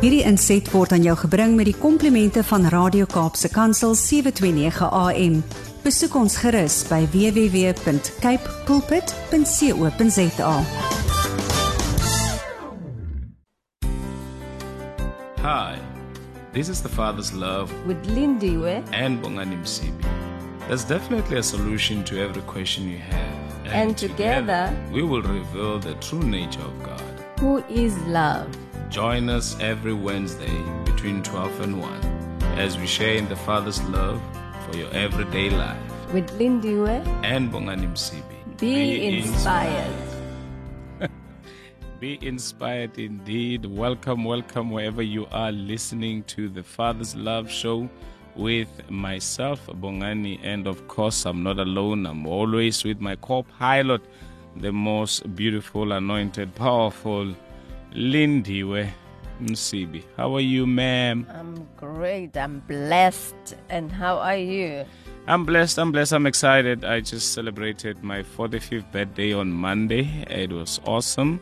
Hierdie inset word aan jou gebring met die komplimente van Radio Kaapse Kansel 729 AM. Besoek ons gerus by www.cape pulpit.co.za. Hi, this is the Father's love with Lindiwe and Bongani Msibi. There's definitely a solution to every question you have. And together, we will reveal the true nature of God. who is love. Join us every Wednesday between 12 and 1 as we share in the Father's love for your everyday life. With Lindiwe, And Bongani Msibi. be, inspired. Be inspired indeed. Welcome, welcome wherever you are listening to the Father's Love Show with myself, Bongani. And of course, I'm not alone. I'm always with my co pilot, the most beautiful, anointed, powerful Lindiwe Msibi. How are you, ma'am? I'm great. I'm blessed. And how are you? I'm blessed. I'm blessed. I'm excited. I just celebrated my 45th birthday on Monday. It was awesome.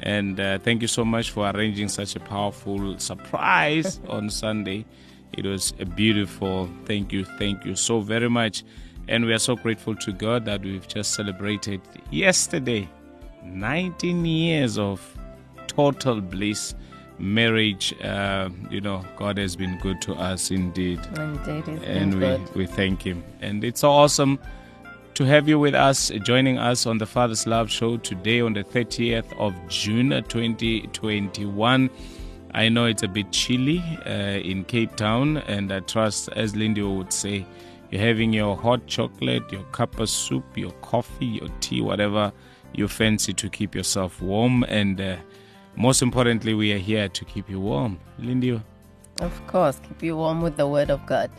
And uh, thank you so much for arranging such a powerful surprise on Sunday. It was a beautiful. Thank you. Thank you so very much. And we are so grateful to God that we've just celebrated yesterday 19 years of total bliss, marriage. Uh, you know, God has been good to us indeed Indeed, and we, good. we thank him. And it's so awesome to have you with us, joining us on the Father's Love Show today on the 30th of June 2021. I know it's a bit chilly uh, in Cape Town, and I trust, as Lindy would say, you're having your hot chocolate, your cup of soup, your coffee, your tea, whatever you fancy to keep yourself warm. And uh, most importantly, we are here to keep you warm. Lindiwe? Of course, keep you warm with the word of God.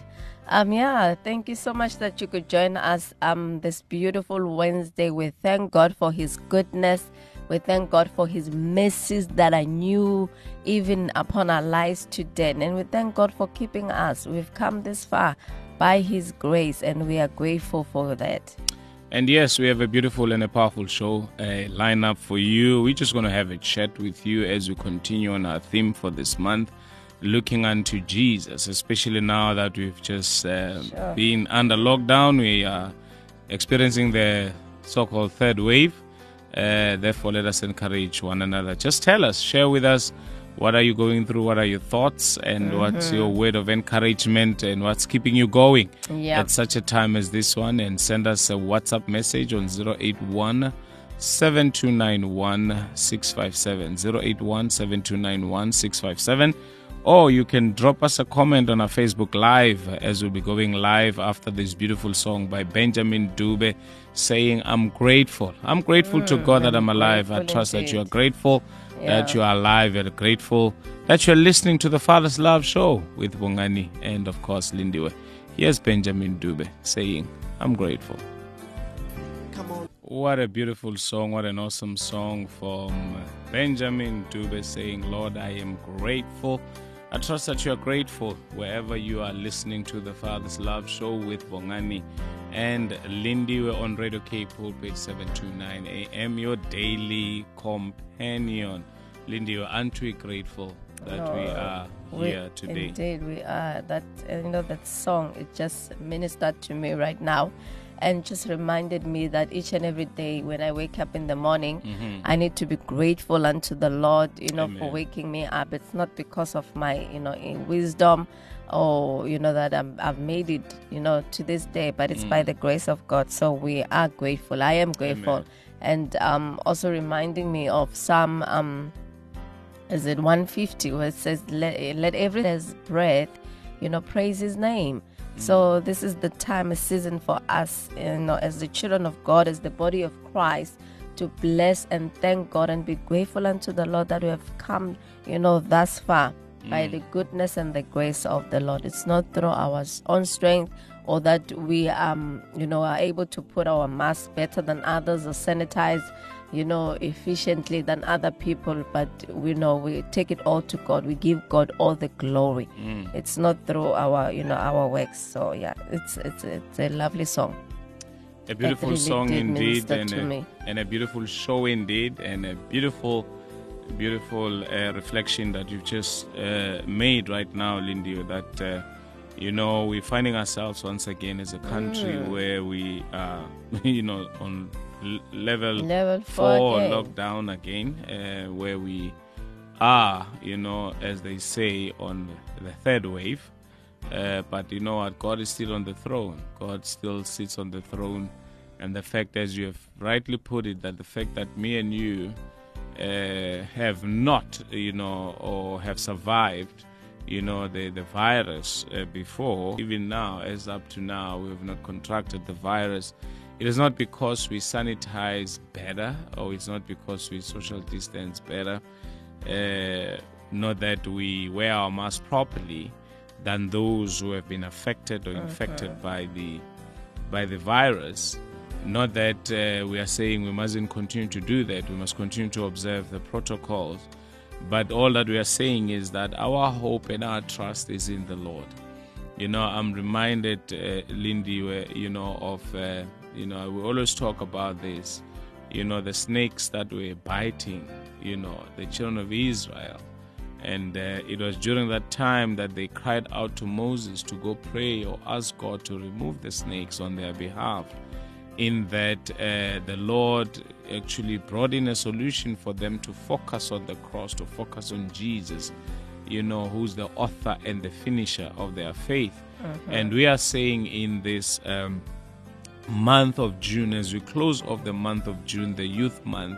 Um, yeah, thank you so much that you could join us um this beautiful Wednesday. We thank God for His goodness. We thank God for His mercies that are new even upon our lives today. And we thank God for keeping us. We've come this far by His grace, and we are grateful for that. And yes, we have a beautiful and a powerful show uh, lined up for you. We're just going to have a chat with you as we continue on our theme for this month, looking unto Jesus, especially now that we've just uh, Sure. been under lockdown. We are experiencing the so called third wave. Uh, therefore, let us encourage one another. Just tell us, share with us what are you going through, what are your thoughts, and mm-hmm. what's your word of encouragement, and what's keeping you going Yeah. at such a time as this one and send us a WhatsApp message on 081 7291 657. 081 7291 657. Or you can drop us a comment on our Facebook Live as we'll be going live after this beautiful song by Benjamin Dube saying, I'm grateful. I'm grateful to mm, God that I'm alive. I grateful trust that you are indeed. Grateful that you are alive. You're grateful that you're listening to the Father's Love Show with Bongani and, of course, Lindiwe. Here's Benjamin Dube saying, I'm grateful. Come on. What a beautiful song. What an awesome song from Benjamin Dube saying, Lord, I am grateful. I trust that you are grateful wherever you are listening to the Father's Love Show with Bongani and Lindy. We're on Radio Cape Pulpit 729 AM, your daily companion. Lindy, aren't we grateful that we are We- here today? Indeed, we are. That you know that song. It just ministered to me right now, and just reminded me that each and every day when I wake up in the morning, I need to be grateful unto the Lord. You know, for Mm-hmm. Waking me up. It's not because of my you know in wisdom. Or you know that I'm, I've made it, you know, to this day, but it's Mm. by the grace of God. So we are grateful. I am grateful, Amen. and um, also reminding me of some um, is it 150 where it says let, let every breath you know praise his name so this is the time a season for us you know as the children of god as the body of christ to bless and thank god and be grateful unto the lord that we have come you know thus far by the goodness and the grace of the lord. It's not through our own strength or that we um you know are able to put our mask better than others or sanitize you know, efficiently than other people, but we know we take it all to God. We give God all the glory. It's not through our, you know, our works. So yeah, it's it's it's a lovely song. A beautiful really song indeed, and a, and a beautiful show indeed, and a beautiful beautiful uh, reflection that you've just uh, made right now, Lindy, that, uh, you know, we're finding ourselves once again as a country Mm. where we are, you know, on level, Level four four again. lockdown again, uh, where we are, you know, as they say, on the third wave. Uh, but you know what? God is still on the throne. God still sits on the throne. And the fact, as you have rightly put it, that the fact that me and you uh, have not, you know, or have survived, you know, the, the virus uh, before, even now, as up to now, we have not contracted the virus. It is not because we sanitize better or it's not because we social distance better, uh, not that we wear our mask properly than those who have been affected or infected by the by the virus. Not that uh, we are saying we mustn't continue to do that. We must continue to observe the protocols. But all that we are saying is that our hope and our trust is in the Lord. You know, I'm reminded, uh, Lindy, you know, of, uh, you know, we always talk about this, you know, the snakes that were biting, you know, the children of Israel. And uh, it was during that time that they cried out to Moses to go pray or ask God to remove the snakes on their behalf. In that, uh, the Lord actually brought in a solution for them to focus on the cross, to focus on Jesus, you know, who's the author and the finisher of their faith. And we are saying in this um, month of June, as we close off the month of June, the youth month,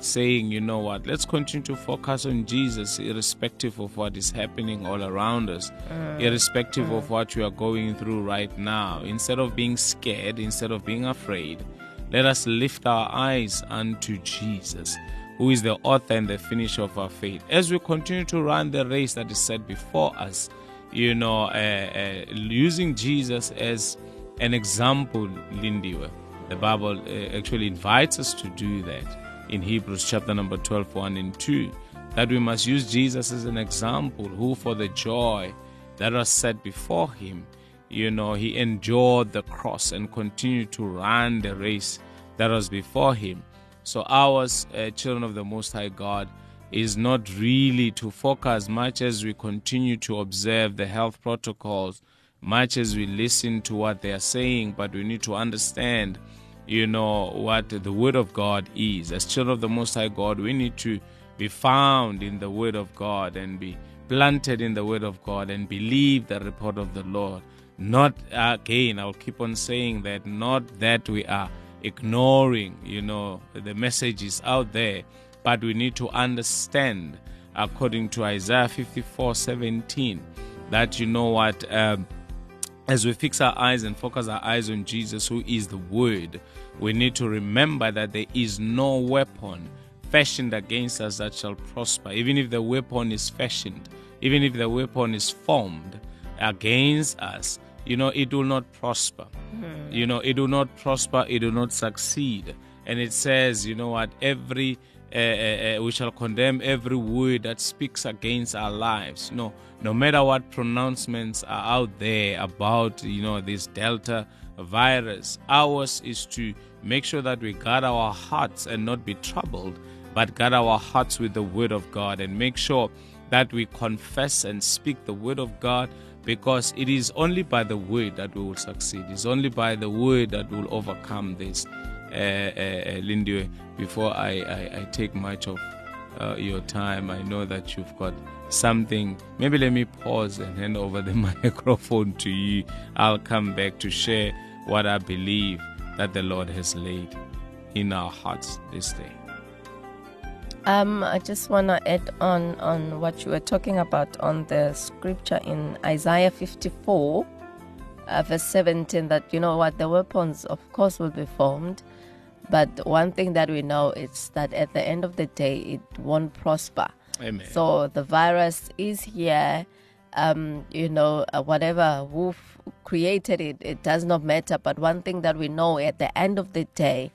saying, you know what, let's continue to focus on Jesus, irrespective of what is happening all around us, irrespective of what we are going through right now. Instead of being scared, instead of being afraid, let us lift our eyes unto Jesus, who is the author and the finisher of our faith. As we continue to run the race that is set before us, you know, uh, uh, using Jesus as an example, Lindiwe. The Bible uh, actually invites us to do that in Hebrews chapter number 12, 1 and 2. That we must use Jesus as an example, who for the joy that was set before him, you know, he endured the cross and continued to run the race that was before him. So, ours, uh, children of the Most High God, is not really to focus much as we continue to observe the health protocols, much as we listen to what they are saying, but we need to understand, you know, what the Word of God is. As children of the Most High God, we need to be found in the Word of God and be planted in the Word of God and believe the report of the Lord. Not again, I'll keep on saying that, not that we are ignoring, you know, the messages out there, but we need to understand, according to Isaiah 54 17, that you know what, um, as we fix our eyes and focus our eyes on Jesus, who is the Word, we need to remember that there is no weapon fashioned against us that shall prosper. Even if the weapon is fashioned, even if the weapon is formed against us, you know, it will not prosper. Hmm. You know, it will not prosper, it will not succeed. And it says, you know what, every uh, uh, we shall condemn every word that speaks against our lives. No, no matter what pronouncements are out there about you know this Delta virus, ours is to make sure that we guard our hearts and not be troubled, but guard our hearts with the word of God and make sure that we confess and speak the word of God because it is only by the word that we will succeed. It's only by the word that we will overcome this. Uh, uh, uh, Lindy, before I, I, I take much of uh, your time, I know that you've got something. Maybe let me pause and hand over the microphone to you. I'll come back to share what I believe that the Lord has laid in our hearts this day. Um, I just want to add on on what you were talking about on the scripture in Isaiah 54, uh, verse 17. That you know what the weapons, of course, will be formed, but one thing that we know is that at the end of the day, it won't prosper. Amen. So the virus is here. Um, you know, uh, whatever who created it, it does not matter. But one thing that we know at the end of the day,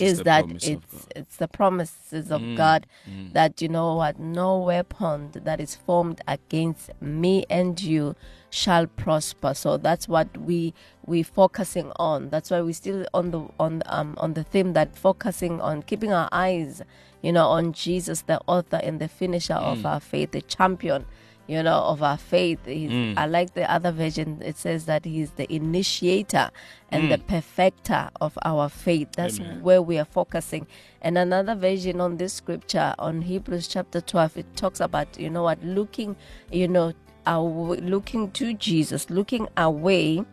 Is the that it's it's the promises of Mm, God that you know what no weapon that is formed against me and you shall prosper. So that's what we we focusing on. That's why we still on the on um on the theme that focusing on keeping our eyes, you know, on Jesus, the author and the finisher of Mm. our faith, the champion. You know, of our faith. He's, Mm. I like the other version. It says that he's the initiator and Mm. the perfecter of our faith. That's Amen. where we are focusing. And another version on this scripture on Hebrews chapter 12, it talks about, you know what, looking, you know, aw- looking to Jesus, looking away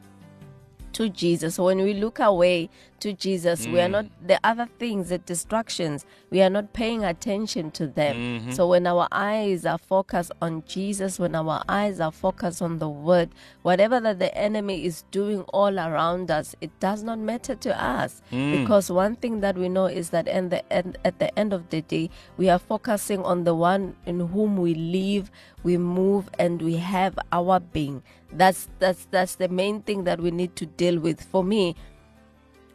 to Jesus. When we look away to Jesus, we are mm. not the other things, the distractions, we are not paying attention to them. Mm-hmm. So when our eyes are focused on Jesus, when our eyes are focused on the word, whatever that the enemy is doing all around us, it does not matter to us. Mm. Because one thing that we know is that the end, at the end of the day, we are focusing on the one in whom we live, we move, and we have our being. That's that's that's the main thing that we need to deal with. For me,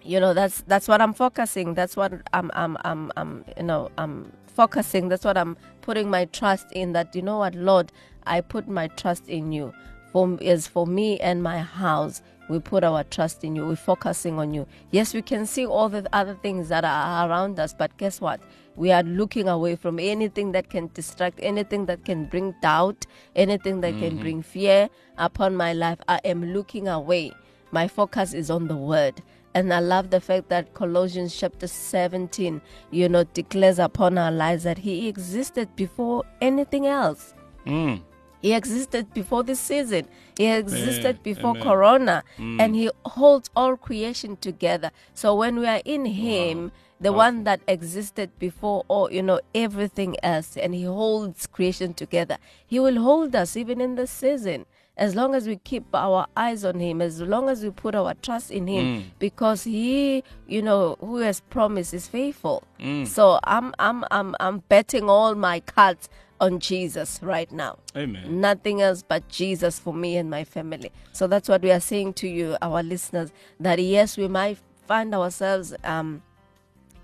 you know, that's that's what I'm focusing. That's what I'm I'm I'm, I'm you know I'm focusing. That's what I'm putting my trust in. That you know what, Lord, I put my trust in you. For is for me and my house, we put our trust in you. We're focusing on you. Yes, we can see all the other things that are around us, but guess what? We are looking away from anything that can distract, anything that can bring doubt, anything that can mm-hmm. bring fear upon my life. I am looking away. My focus is on the word. And I love the fact that Colossians chapter 17, you know, declares upon our lives that He existed before anything else. Mm. He existed before this season. He existed Amen. before Amen. Corona, and He holds all creation together. So when we are in Him, the one that existed before all, you know, everything else, and He holds creation together, He will hold us even in this season. As long as we keep our eyes on Him, as long as we put our trust in Him, because He, you know, who has promised is faithful. So I'm, I'm, I'm, I'm betting all my cards on Jesus right now Amen. nothing else but Jesus for me and my family. So that's what we are saying to you, our listeners, that yes, we might find ourselves um,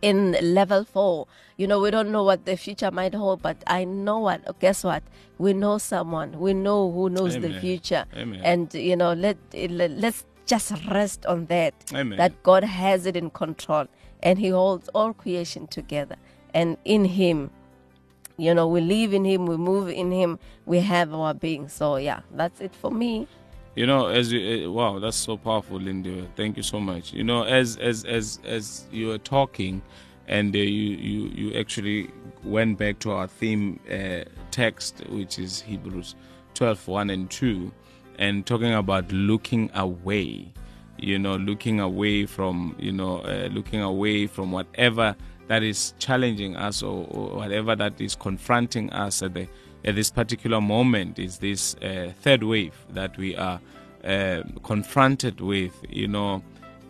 in level four. You know, we don't know what the future might hold, but I know what. Guess what? We know someone. We know who knows the future, Amen. and you know, let let- let's just rest on that. Amen. That God has it in control, and He holds all creation together, and in Him you know we live in him we move in him we have our being so yeah that's it for me You know, as you, uh, wow, that's so powerful, Linda. Thank you so much. You know, as as as as you were talking, and uh, you you you actually went back to our theme uh, text, which is Hebrews 12, 1 and 2, and talking about looking away. You know, looking away from you know, uh, looking away from whatever that is challenging us or, or whatever that is confronting us at the at this particular moment is this uh, third wave that we are uh, confronted with, you know.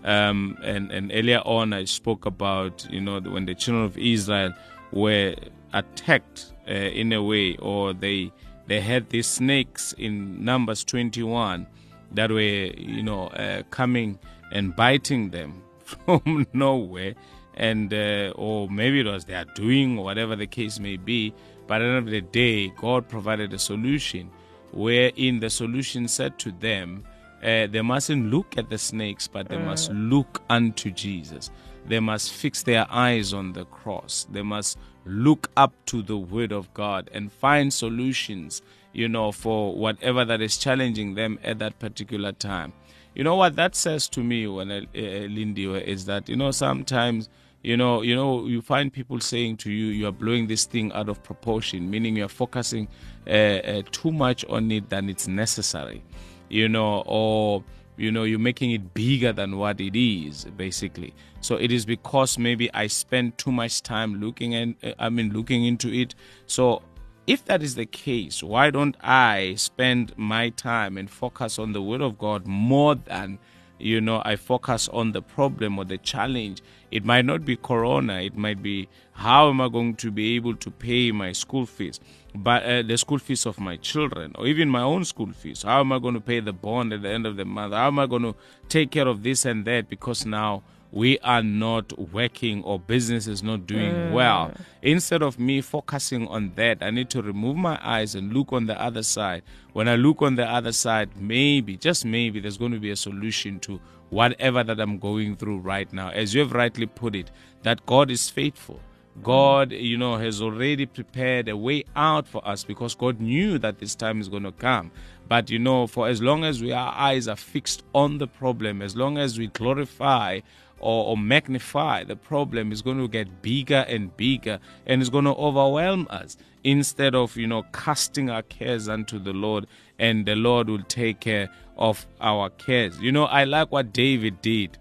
Um, and, and earlier on, I spoke about, you know, when the children of Israel were attacked uh, in a way, or they they had these snakes in Numbers 21 that were, you know, uh, coming and biting them from nowhere and uh, or maybe it was their doing or whatever the case may be but at the end of the day god provided a solution wherein the solution said to them uh, they mustn't look at the snakes but they must look unto jesus. They must fix their eyes on the cross. They must look up to the word of god and find solutions you know for whatever that is challenging them at that particular time. You know what that says to me when uh, Lindy is that you know sometimes you know you know you find people saying to you you are blowing this thing out of proportion meaning you are focusing uh, uh, too much on it than it's necessary. You know or you know you're making it bigger than what it is basically. So it is because maybe i spend too much time looking and i mean looking into it. So if that is the case, why don't I spend my time and focus on the Word of God more than, you know, I focus on the problem or the challenge? It might not be Corona, it might be how am I going to be able to pay my school fees, but uh, the school fees of my children, or even my own school fees. How am I going to pay the bond at the end of the month? How am I going to take care of this and that? Because now we are not working or business is not doing mm. well. Instead of me focusing on that, I need to remove my eyes and look on the other side. When I look on the other side, maybe, just maybe, there's going to be a solution to whatever that I'm going through right now. As you have rightly put it, that God is faithful. God, mm. you know, has already prepared a way out for us because God knew that this time is going to come. But, you know, for as long as we, our eyes are fixed on the problem, as long as we glorify or, or magnify the problem, is going to get bigger and bigger and it's going to overwhelm us instead of, you know, casting our cares unto the Lord and the Lord will take care of our cares. You know, I like what David did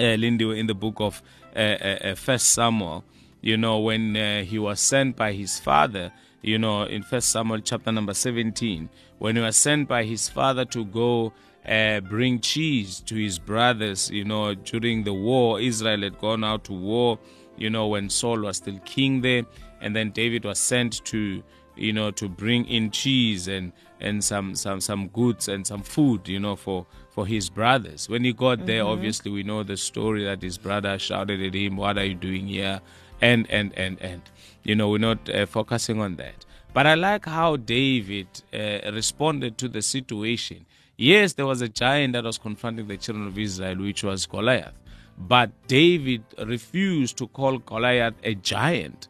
uh, Lindy, in the book of uh, uh, uh, First Samuel, you know, when uh, he was sent by his father, you know, in First Samuel chapter number 17, when he was sent by his father to go uh, bring cheese to his brothers, you know, during the war, Israel had gone out to war, you know, when Saul was still king there, and then David was sent to, you know, to bring in cheese and and some some some goods and some food, you know, for for his brothers. When he got there, obviously we know the story that his brother shouted at him, "What are you doing here?" And and and and, you know, we're not uh, focusing on that. But I like how David uh, responded to the situation. Yes, there was a giant that was confronting the children of Israel, which was Goliath. But David refused to call Goliath a giant.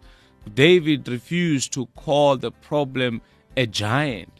David refused to call the problem a giant.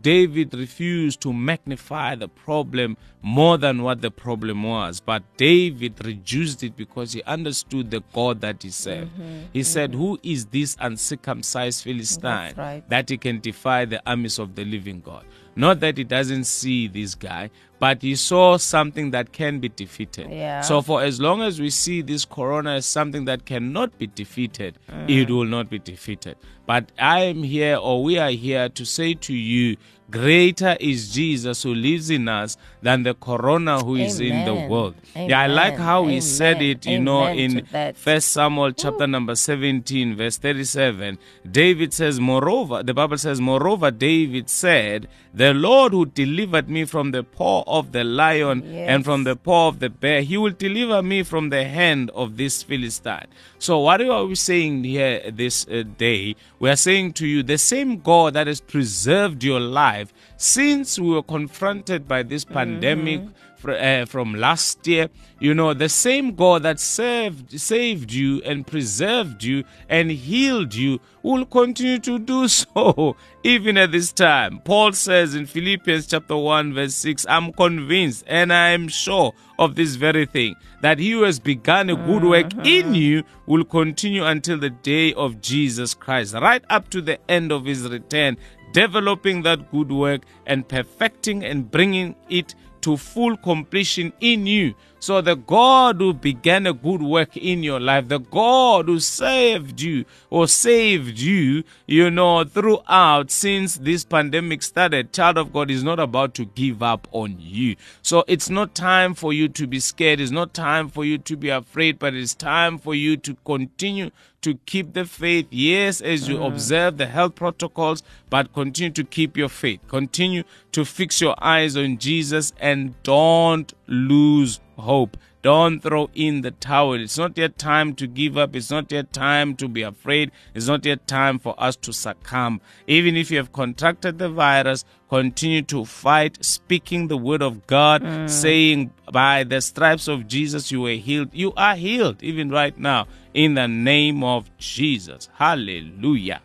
David refused to magnify the problem more than what the problem was, but David reduced it because he understood the God that he served. Mm-hmm. He said, mm-hmm. Who is this uncircumcised Philistine right. that he can defy the armies of the living God? Not that he doesn't see this guy, but he saw something that can be defeated. Yeah. So, for as long as we see this corona as something that cannot be defeated, it mm. will not be defeated. But I am here, or we are here, to say to you, greater is Jesus who lives in us than the corona who is in the Amen. world. Yeah, I like Amen. how he said it, you know, in. First Samuel chapter number 17, verse 37. David says, Moreover, the Bible says, Moreover, David said, The Lord who delivered me from the paw of the lion and from the paw of the bear, he will deliver me from the hand of this Philistine. So, what are we saying here this uh, day? We are saying to you, the same God that has preserved your life since we were confronted by this pandemic fr- uh, from last year. You know, the same God that saved, saved you and preserved you and healed you will continue to do so even at this time. Paul says in Philippians chapter 1 verse 6, I'm convinced and I am sure of this very thing that he who has begun a good work in you will continue until the day of Jesus Christ, right up to the end of his return, developing that good work and perfecting and bringing it to full completion in you. So, the God who began a good work in your life, the God who saved you or saved you, you know, throughout since this pandemic started, child of God is not about to give up on you. So, it's not time for you to be scared, it's not time for you to be afraid, but it's time for you to continue to keep the faith. Yes, as you mm. observe the health protocols, but continue to keep your faith. Continue to fix your eyes on Jesus and don't lose hope. Don't throw in the towel. It's not yet time to give up. It's not yet time to be afraid. It's not yet time for us to succumb. Even if you have contracted the virus, continue to fight, speaking the word of God, saying, By the stripes of Jesus, you were healed. You are healed, even right now, in the name of Jesus. Hallelujah.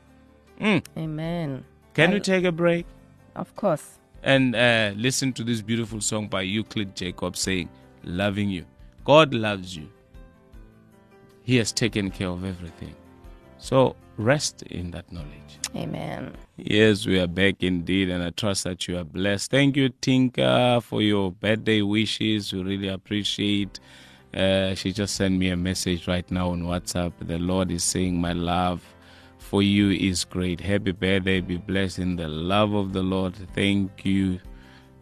Amen. Can I- we take a break? Of course. and uh, listen to this beautiful song by Euclid Jacob saying, Loving you. God loves you. He has taken care of everything. So rest in that knowledge. Amen. Yes, we are back indeed, and I trust that you are blessed. Thank you, Tinka, for your birthday wishes. We really appreciate. Uh, she just sent me a message right now on WhatsApp. The Lord is saying, My love for you is great. Happy birthday. Be blessed in the love of the Lord. Thank you,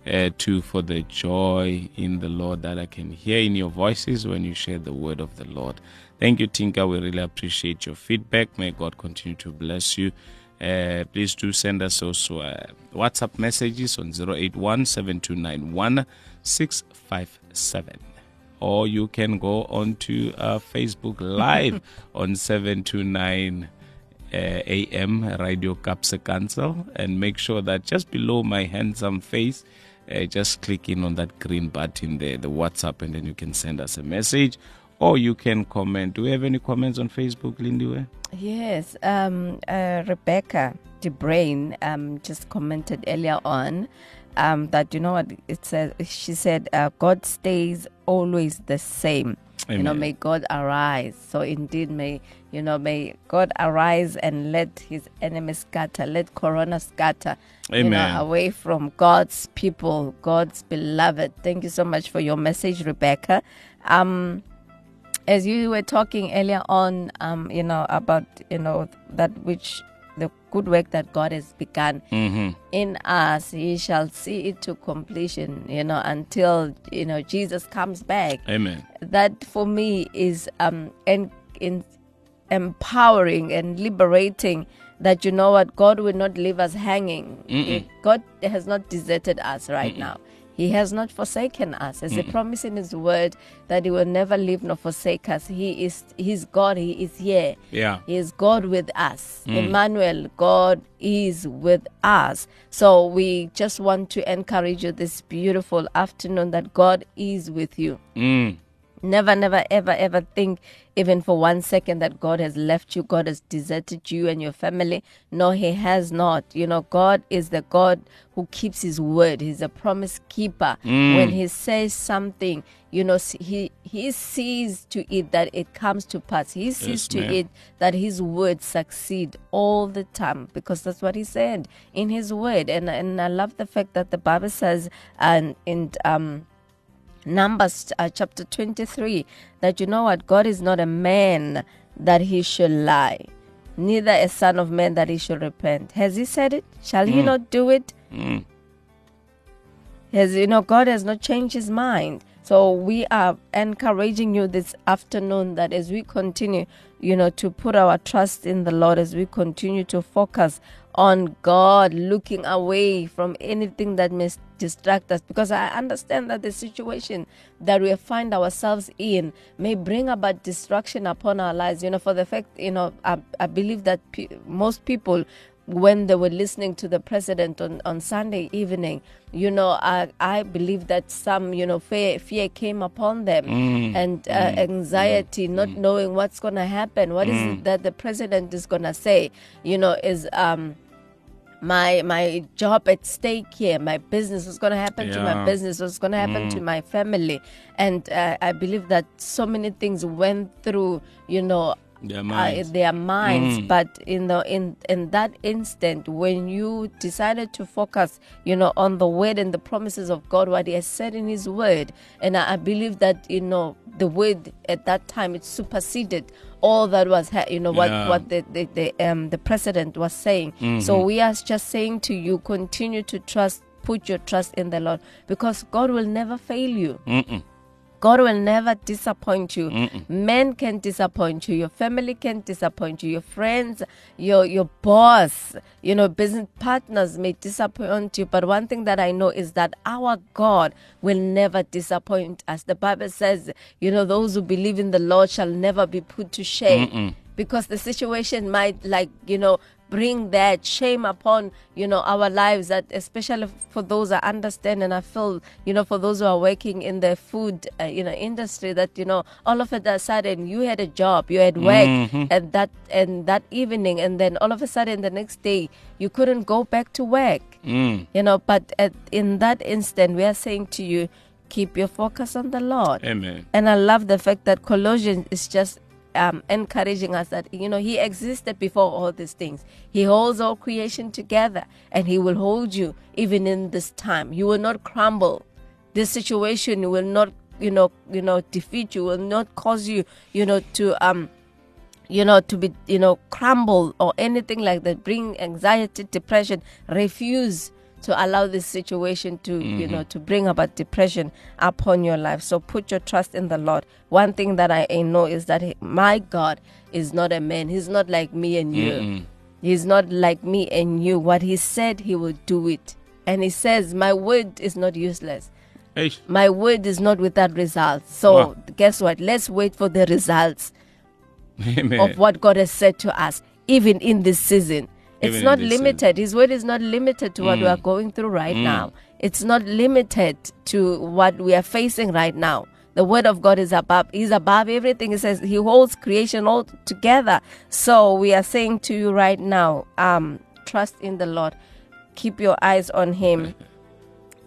uh, too, for the joy in the Lord that I can hear in your voices when you share the word of the Lord. Thank you, Tinka. We really appreciate your feedback. May God continue to bless you. Uh, please do send us also uh, WhatsApp messages on 081 7291 657. or you can go onto uh, Facebook Live on 729 uh, AM Radio Kaapse Kansel and make sure that just below my handsome face, uh, just click in on that green button there, the WhatsApp, and then you can send us a message or you can comment. Do we have any comments on Facebook, Lindy? Yes, um, uh, Rebecca De Bruyn um, just commented earlier on um, that you know what it says. She said, uh, "God stays always the same." You know, may God arise. So indeed, may you know, may God arise and let His enemies scatter. Let Corona scatter. You know, away from God's people, God's beloved. Thank you so much for your message, Rebecca. Um, as you were talking earlier on, um, you know, about, you know, that which the good work that God has begun Mm-hmm. in us, He shall see it to completion, you know, until, you know, Jesus comes back. Amen. That for me is um, en- in empowering and liberating that, you know what, God will not leave us hanging. Mm-mm. God has not deserted us right now. He has not forsaken us. As a promise in His word that He will never leave nor forsake us. He is He's God. He is here. Yeah. He is God with us. Emmanuel, God is with us. So we just want to encourage you this beautiful afternoon that God is with you. Mm. Never, never, ever, ever think, even for one second, that God has left you, God has deserted you and your family. No, He has not. You know, God is the God who keeps His word. He's a promise keeper. When He says something, you know, He He sees to it that it comes to pass. He sees Yes, to it that His words succeed all the time because that's what He said in His word. And and I love the fact that the Bible says, and in um. Numbers uh, chapter 23 that you know what God is not a man that he should lie, neither a son of man that he should repent. Has he said it? Shall he not do it? Mm. Has you know God has not changed his mind. So we are encouraging you this afternoon that as we continue, you know, to put our trust in the Lord, as we continue to focus on God, looking away from anything that may distract us. Because I understand that the situation that we find ourselves in may bring about distraction upon our lives. You know, for the fact, you know, I, I believe that pe- most people when they were listening to the president on, on Sunday evening, you know, I, I believe that some, you know, fear, fear came upon them mm. and uh, mm. Mm. anxiety, not knowing what's going to happen. What is it that the president is going to say? You know, is um, my my job at stake here, my business, what's going to happen to my business, what's going to happen to my family. And uh, I believe that so many things went through, you know, Their uh, minds. their minds but in the in in that instant when you decided to focus you know on the word and the promises of god what he has said in his word and i, I believe that you know the word at that time it superseded all that was ha- you know what Yeah. what the the, the um the president was saying so we are just saying to you continue to trust put your trust in the lord because god will never fail you Mm-mm. God will never disappoint you. Men can disappoint you. Your family can disappoint you. Your friends, your your boss, you know, business partners may disappoint you. But one thing that I know is that our God will never disappoint us. The Bible says, you know, those who believe in the Lord shall never be put to shame. Because the situation might, like, you know, bring that shame upon you know our lives that especially for those i understand and i feel you know for those who are working in the food uh, you know industry that you know all of a sudden you had a job you had work and that and that evening and then all of a sudden the next day you couldn't go back to work Mm. you know but at, in that instant we are saying to you keep your focus on the lord Amen. and I love the fact that Colossians is just um, encouraging us that, you know, He existed before all these things. He holds all creation together and He will hold you even in this time. You will not crumble. This situation will not, you know, you know, defeat you, will not cause you, you know, to, um, you know, to be, you know, crumble or anything like that. Bring anxiety, depression. Refuse to allow this situation to, you mm-hmm. know, to bring about depression upon your life. So put your trust in the Lord. One thing that I know is that he- my God is not a man. He's not like me and you. He's not like me and you. What he said, he will do it. And he says, My word is not useless. Hey, My word is not without results. So Wow. guess what? Let's wait for the results amen. of what God has said to us, even in this season. It's not this limited. His word is not limited to what we Mm. are going through right now. It's not limited to what we are facing right now. The word of God is above. He's above everything. He says He holds creation all together. So we are saying to you right now, um, trust in the Lord. Keep your eyes on Him,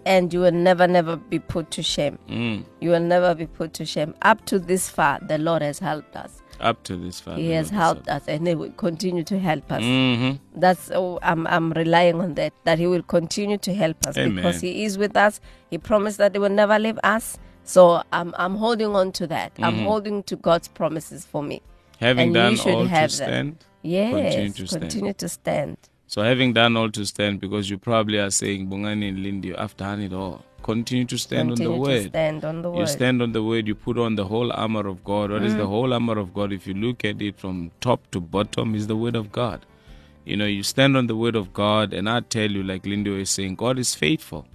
and you will never, never be put to shame. Mm, You will never be put to shame. Up to this far, the Lord has helped us. Up to this far. He has helped us, and He will continue to help us. hmm That's oh, I'm I'm relying on that that He will continue to help us Amen. because He is with us. He promised that He will never leave us. So I'm I'm holding on to that. I'm Mm-hmm. holding to God's promises for me. Having And done all to have that. stand. Yes, Continue to stand. continue to stand. So having done all to stand, because you probably are saying, Bongani and Lindy, I've done it all. Continue to stand continue on the word. stand on the You stand on the word, you put on the whole armor of God. What is Mm. the whole armor of God? If you look at it from top to bottom, is the word of God. You know, you stand on the word of God, and I tell you, like Lindy is saying, God is faithful.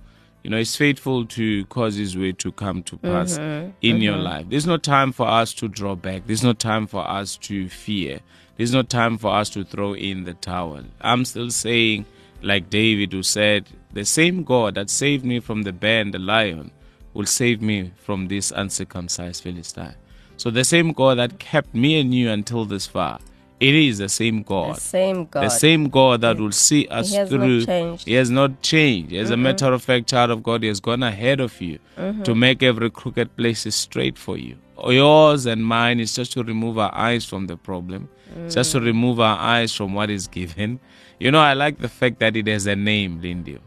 You know, He's faithful to cause His way to come to pass Mm-hmm. in your life. There's no time for us to draw back. There's no time for us to fear. There's no time for us to throw in the towel. I'm still saying, like David, who said, The same God that saved me from the bear and the lion will save me from this uncircumcised Philistine. So the same God that kept me and you until this far, it is the same God. the same God. The same God that will see us has not through. changed. He has not changed. As a matter of fact, child of God, He has gone ahead of you mm-hmm. to make every crooked place straight for you. Yours and mine is just to remove our eyes from the problem, just to remove our eyes from what is given. You know, I like the fact that it has a name, Lindy.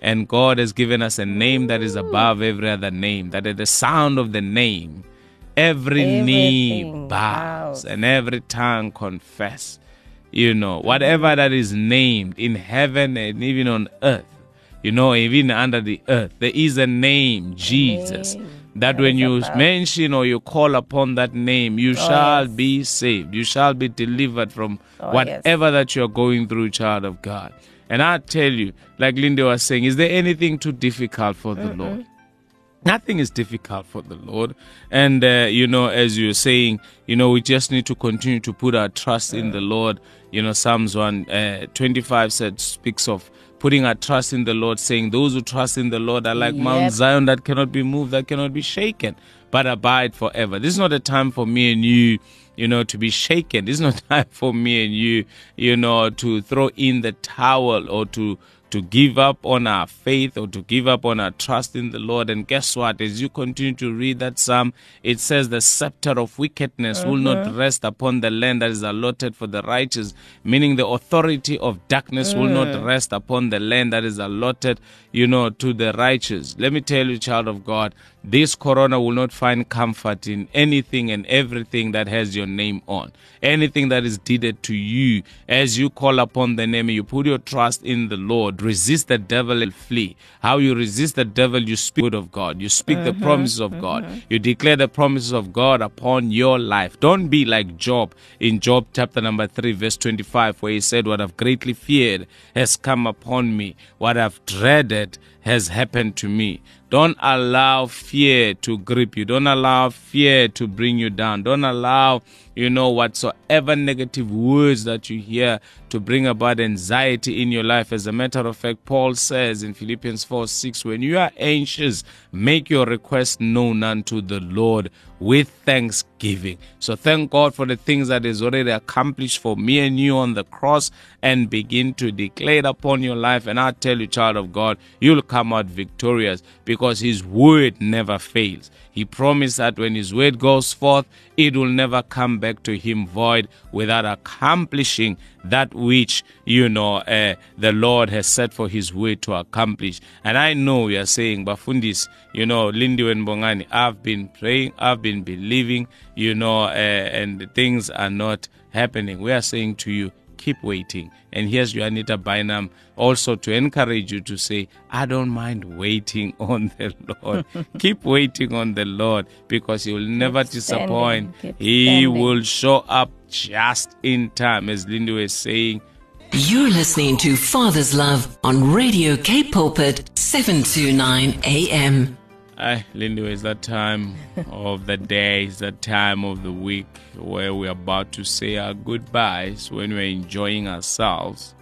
And God has given us a name that is above every other name, that at the sound of the name, every knee Everything bows bows. and every tongue confess. You know, whatever that is named in heaven and even on earth, you know, even under the earth, there is a name, Jesus. name That when you mention or you call upon that name, you shall yes. be saved. You shall be delivered from Oh, yes. whatever that you're going through, child of God. And I tell you, like Linda was saying, is there anything too difficult for the Lord? Nothing is difficult for the Lord. And, uh, you know, as you're saying, you know, we just need to continue to put our trust in the Lord. You know, Psalms 1 uh, 25 said, speaks of putting our trust in the Lord, saying, Those who trust in the Lord are like Mount Zion that cannot be moved, that cannot be shaken, but abide forever. This is not a time for me and you, you know, to be shaken. This is not time for me and you, you know, to throw in the towel or to to give up on our faith or to give up on our trust in the Lord. And guess what? As you continue to read that psalm, it says the scepter of wickedness will not uh-huh. rest upon the land that is allotted for the righteous, meaning the authority of darkness will not uh. rest upon the land that is allotted, you know, to the righteous. Let me tell you, child of God, this corona will not find comfort in anything and everything that has your name on. Anything that is deeded to you as you call upon the name, you put your trust in the Lord. Resist the devil and flee. How you resist the devil, you speak the word of God. You speak the uh-huh, promises of God. Uh-huh. You declare the promises of God upon your life. Don't be like Job in Job chapter number 3, verse 25, where he said, What I've greatly feared has come upon me. What I've dreaded has happened to me. Don't allow fear to grip you. Don't allow fear to bring you down. Don't allow, you know, whatsoever negative words that you hear to bring about anxiety in your life. As a matter of fact, Paul says in Philippians 4 6, when you are anxious, make your request known unto the Lord with thanksgiving. So thank God for the things that is already accomplished for me and you on the cross and begin to declare it upon your life. And I tell you, child of God, you'll come out victorious because his word never fails. He promised that when his word goes forth, it will never come back to him void without accomplishing that which, you know, uh, the Lord has set for his word to accomplish. And I know you are saying, Bafundis, you know, Lindy and Bongani, I've been praying, I've been believing, you know, uh, and things are not happening. We are saying to you, keep waiting. And here's Juanita Bynum also to encourage you to say, I don't mind waiting on the Lord. keep waiting on the Lord because He will never standing, disappoint. keep He standing. will show up just in time, as Lindy was saying. You're listening to Father's Love on Radio Cape Pulpit 729 AM. Aye, Lindy, it's that time of the day, it's that time of the week where we're about to say our goodbyes when we're enjoying ourselves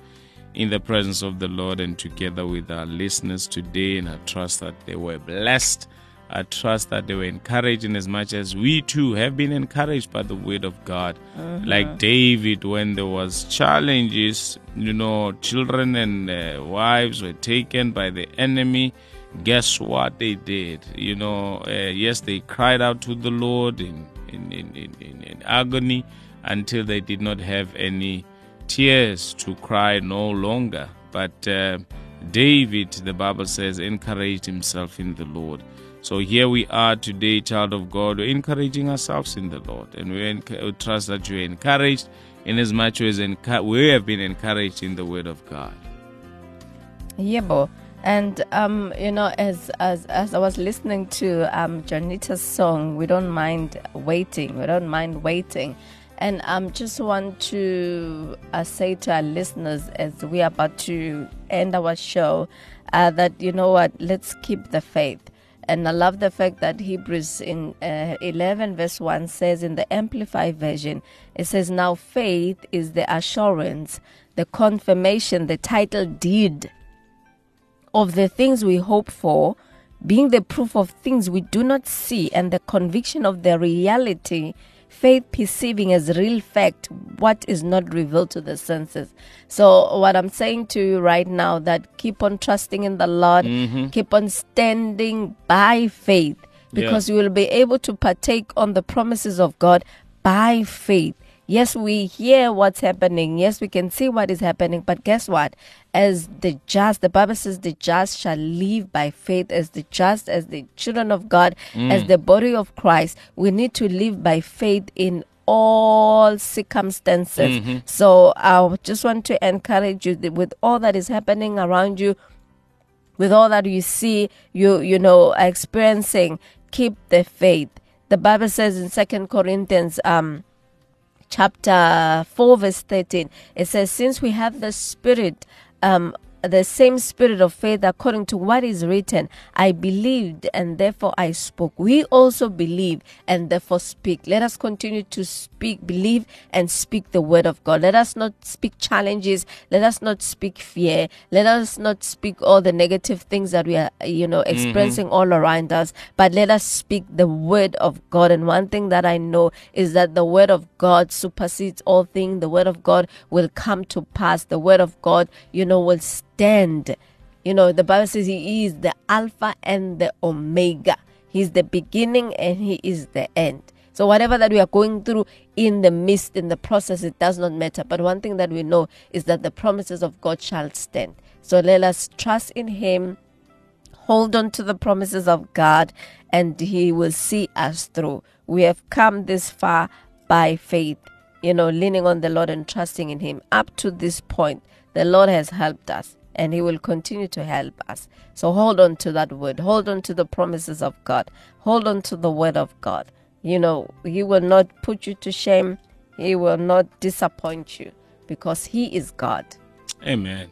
in the presence of the Lord and together with our listeners today. And I trust that they were blessed. I trust that they were encouraged in as much as we too have been encouraged by the word of God. Like David, when there was challenges, you know, children and uh, wives were taken by the enemy. Guess what they did? You know, uh, yes, they cried out to the Lord in in, in, in, in, agony until they did not have any tears to cry no longer. But uh, David, the Bible says, encouraged himself in the Lord. So here we are today, child of God, encouraging ourselves in the Lord. And we, we trust that you're encouraged in as much as we have been encouraged in the Word of God. Yebo. And um, you know, as as as I was listening to um Janita's song, we don't mind waiting. We don't mind waiting. And um, just want to uh, say to our listeners as we are about to end our show uh, that you know what, let's keep the faith. And I love the fact that Hebrews in uh, 11 verse 1 says in the Amplified version, it says, Now faith is the assurance, the confirmation, the title deed of the things we hope for, being the proof of things we do not see, and the conviction of the reality, faith perceiving as real fact what is not revealed to the senses. So, what I'm saying to you right now that keep on trusting in the Lord, mm-hmm. keep on standing by faith, because you will be able to partake on the promises of God by faith. Yes, we hear what's happening. Yes, we can see what is happening. But guess what? As the just, the Bible says, the just shall live by faith. As the just, as the children of God, as the body of Christ, we need to live by faith in all circumstances. So I just want to encourage you that with all that is happening around you, with all that you see, you you know, experiencing, keep the faith. The Bible says in Second Corinthians, um, chapter 4 verse 13 it says since we have the spirit um the same spirit of faith according to what is written i believed and therefore i spoke. We also believe and therefore speak. Let us continue to speak believe and speak the word of god. Let us not speak challenges. Let us not speak fear. Let us not speak all the negative things that we are you know mm-hmm. experiencing all around us but let us speak the word of god. And one thing that i know is that the word of god supersedes all things. The word of god will come to pass. The word of god you know will stand you know the bible says he is the alpha and the omega he's the beginning and he is the end so whatever that we are going through in the midst, in the process, it does not matter. But one thing that we know is that the promises of God shall stand. So let us trust in Him, hold on to the promises of God, and He will see us through. We have come this far by faith, you know, leaning on the Lord and trusting in Him. Up to this point, the Lord has helped us. And he will continue to help us. So hold on to that word. Hold on to the promises of God. Hold on to the word of God. You know, He will not put you to shame. He will not disappoint you because He is God. Amen.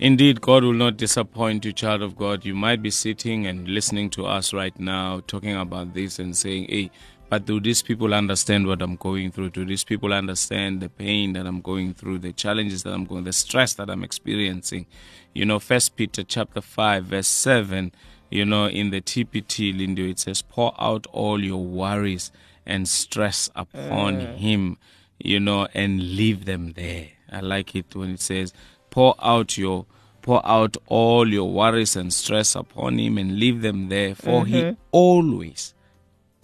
Indeed, God will not disappoint you, child of God. You might be sitting and listening to us right now, talking about this and saying, hey, but do these people understand what I'm going through? Do these people understand the pain that I'm going through, the challenges that I'm going, the stress that I'm experiencing? You know, First Peter chapter five, verse seven. You know, in the TPT, Lindo, it says, "Pour out all your worries and stress upon eh. Him." You know, and leave them there. I like it when it says, "Pour out your." Pour out all your worries and stress upon him and leave them there, for he mm-hmm. always,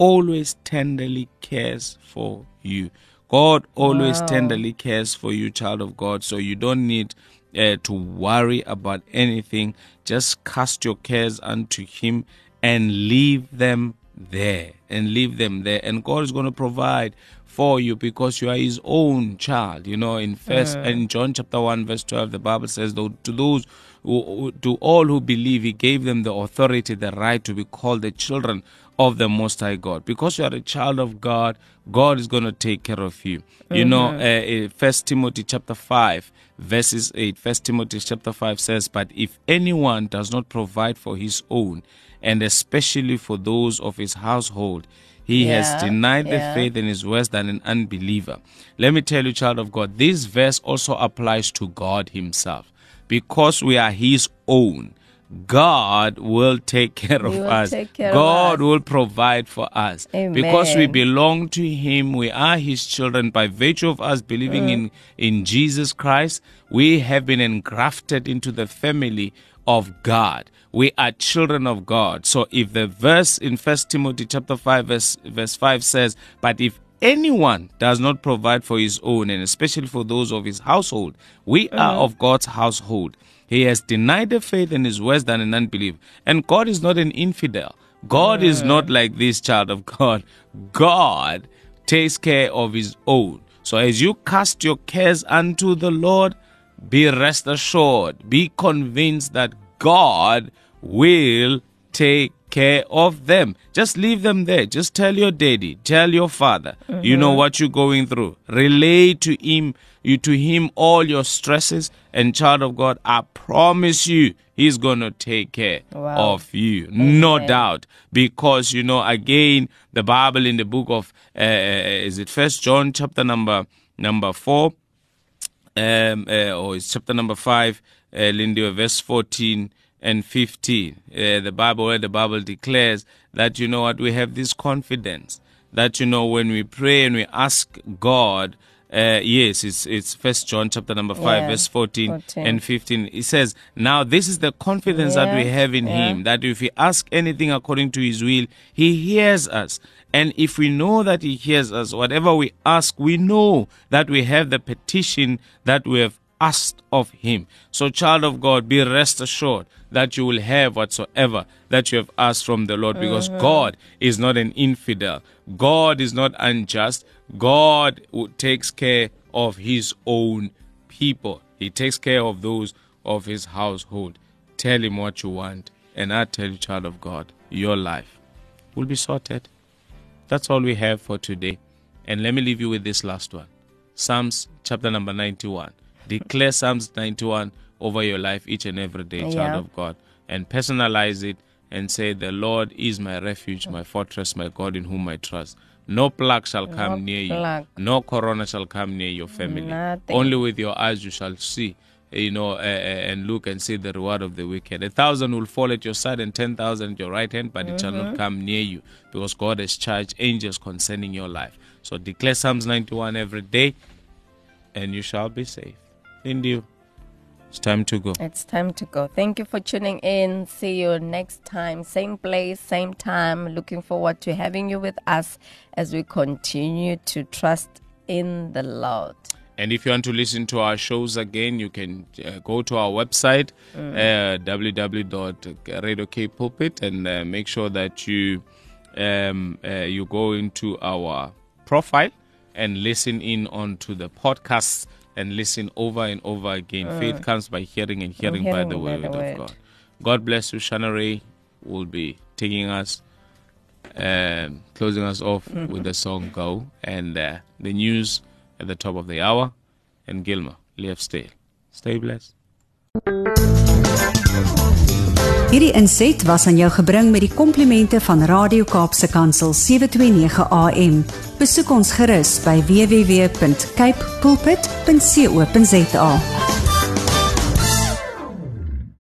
always tenderly cares for you. God always tenderly cares for you, child of God. So you don't need uh, to worry about anything. Just cast your cares unto Him and leave them there. And leave them there. And God is going to provide for you because you are his own child. You know, in first in John chapter 1, verse 12, the Bible says, though to those who, who- to all who believe, he gave them the authority, the right to be called the children of the Most High God. Because you are a child of God, God is going to take care of you. You know, uh, uh, First Timothy chapter 5, verses 8. First Timothy chapter 5 says, But if anyone does not provide for his own, and especially for those of his household, he has denied the yeah. faith and is worse than an unbeliever. Let me tell you, child of God, this verse also applies to God Himself. Because we are His own, God will take care of us. care of God us. will provide for us. Because we belong to Him, we are His children. By virtue of us believing Mm. in, in Jesus Christ, we have been engrafted into the family of God. We are children of God. So if the verse in First Timothy chapter 5 verse, verse 5 says, But if anyone does not provide for his own, and especially for those of his household, we are of God's household. He has denied the faith and is worse than an unbeliever. And God is not an infidel. God is not like this child of God. God takes care of his own. So as you cast your cares unto the Lord, be rest assured, be convinced that God will take care of them. Just leave them there. Just tell your daddy, tell your father, you know what you're going through. Relay to him, you to him all your stresses and child of God, I promise you, he's going to take care Wow. of you. No doubt. Because, you know, again, the Bible in the book of, uh, is it first John chapter number, number four, um, uh, or it's chapter number 5, uh, Lindy, verse 14 and 15. Uh, the Bible, where the Bible declares that, you know what, we have this confidence that, you know, when we pray and we ask God, uh, yes, it's it's First John chapter number five, Yeah, verse 14, 14. and 15. It says, Now this is the confidence that we have in yeah. Him, that if we ask anything according to His will, He hears us. And if we know that He hears us, whatever we ask, we know that we have the petition that we have asked of Him. So, child of God, be rest assured that you will have whatsoever that you have asked from the Lord because uh-huh. God is not an infidel. God is not unjust. God takes care of His own people. He takes care of those of His household. Tell Him what you want. And I tell you, child of God, your life will be sorted. That's all we have for today. And let me leave you with this last one Psalms chapter number 91. Declare Psalms 91 over your life each and every day, child Yeah. of God, and personalize it and say, The Lord is my refuge, my fortress, my God in whom I trust. No plague shall come No near plague. you, no corona shall come near your family. Nothing. Only with your eyes you shall see you know, uh, uh, and look and see the reward of the wicked. A thousand will fall at your side and ten thousand at your right hand, but it shall not come near you, because God has charged angels concerning your life. So declare Psalms 91 every day, and you shall be safe. Indeed, it's time to go. It's time to go. Thank you for tuning in. See you next time. Same place, same time. Looking forward to having you with us as we continue to trust in the Lord. And if you want to listen to our shows again, you can uh, go to our website, uh, www.radiokpulpit, and uh, make sure that you um, uh, you go into our profile and listen in onto the podcasts and listen over and over again. Faith comes by hearing, and hearing, by hearing the by word the of word. God. God bless you. Shana Ray will be taking us um, closing us off with the song Go and uh, the news at the top of the hour. And Gilmer, live Stay. Stay blessed. Hierdie inset was aan jou gebring met die komplimente van Radio Kaapse Kansel 729 AM. Besoek ons gerus by www.cape pulpit.co.za.